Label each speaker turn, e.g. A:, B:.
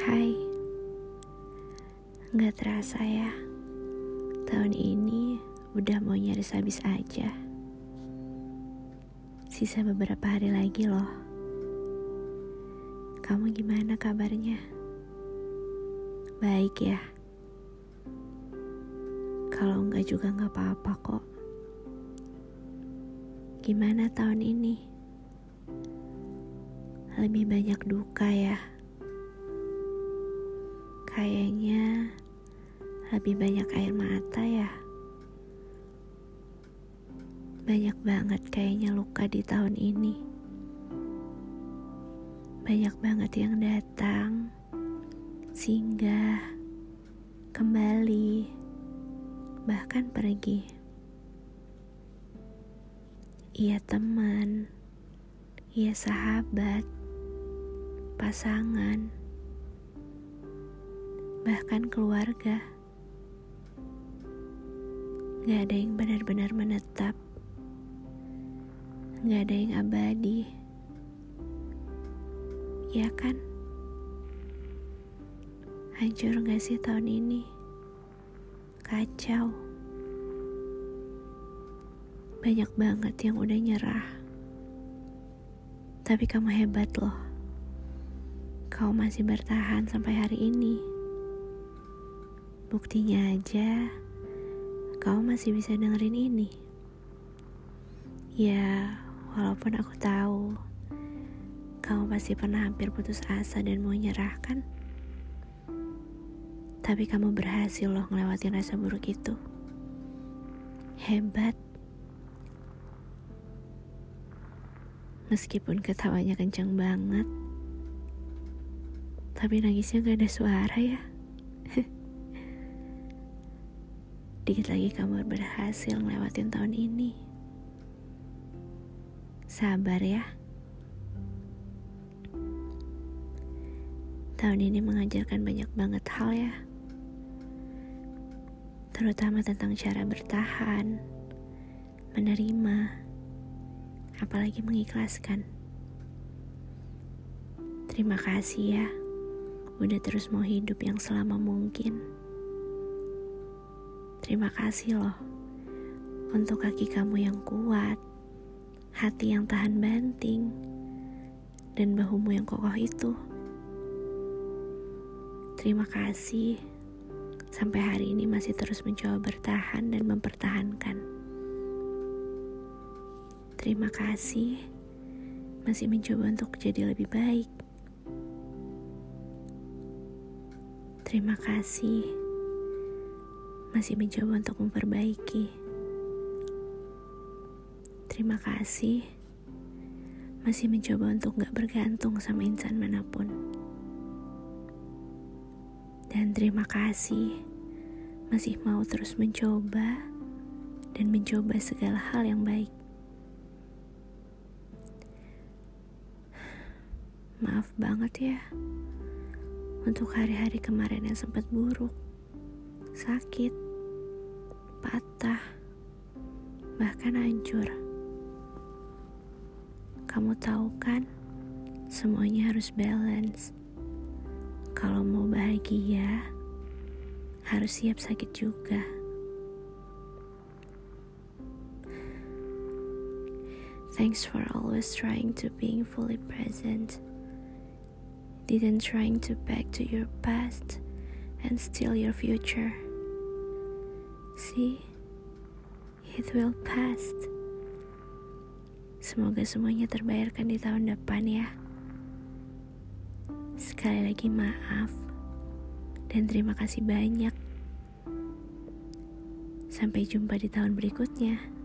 A: Hai, nggak terasa ya, tahun ini udah mau nyaris habis aja. Sisa beberapa hari lagi loh. Kamu gimana kabarnya? Baik ya? Kalau enggak juga nggak apa-apa kok. Gimana tahun ini? Lebih banyak duka ya? Kayaknya lebih banyak air mata ya. Banyak banget kayaknya luka di tahun ini. Banyak banget yang datang, singgah, kembali, bahkan pergi. Ia teman, ia sahabat, pasangan bahkan keluarga. Gak ada yang benar-benar menetap, gak ada yang abadi, ya kan? Hancur gak sih tahun ini? Kacau. Banyak banget yang udah nyerah. Tapi kamu hebat loh. Kau masih bertahan sampai hari ini. Buktinya aja, kau masih bisa dengerin ini. Ya, walaupun aku tahu kamu pasti pernah hampir putus asa dan mau nyerah kan? Tapi kamu berhasil loh ngelewatin rasa buruk itu. Hebat. Meskipun ketawanya kencang banget, tapi nangisnya gak ada suara ya. Dikit lagi kamu berhasil ngelewatin tahun ini. Sabar ya. Tahun ini mengajarkan banyak banget hal ya. Terutama tentang cara bertahan, menerima, apalagi mengikhlaskan. Terima kasih ya, udah terus mau hidup yang selama mungkin. Terima kasih loh untuk kaki kamu yang kuat, hati yang tahan banting, dan bahumu yang kokoh itu. Terima kasih sampai hari ini masih terus mencoba bertahan dan mempertahankan. Terima kasih masih mencoba untuk jadi lebih baik. Terima kasih masih mencoba untuk memperbaiki. Terima kasih, masih mencoba untuk gak bergantung sama insan mana pun. Dan terima kasih, masih mau terus mencoba dan mencoba segala hal yang baik. Maaf banget ya untuk hari-hari kemarin yang sempat buruk sakit, patah, bahkan hancur. Kamu tahu kan, semuanya harus balance. Kalau mau bahagia, harus siap sakit juga. Thanks for always trying to being fully present. Didn't trying to back to your past and steal your future. See, it will pass. Semoga semuanya terbayarkan di tahun depan ya. Sekali lagi maaf dan terima kasih banyak. Sampai jumpa di tahun berikutnya.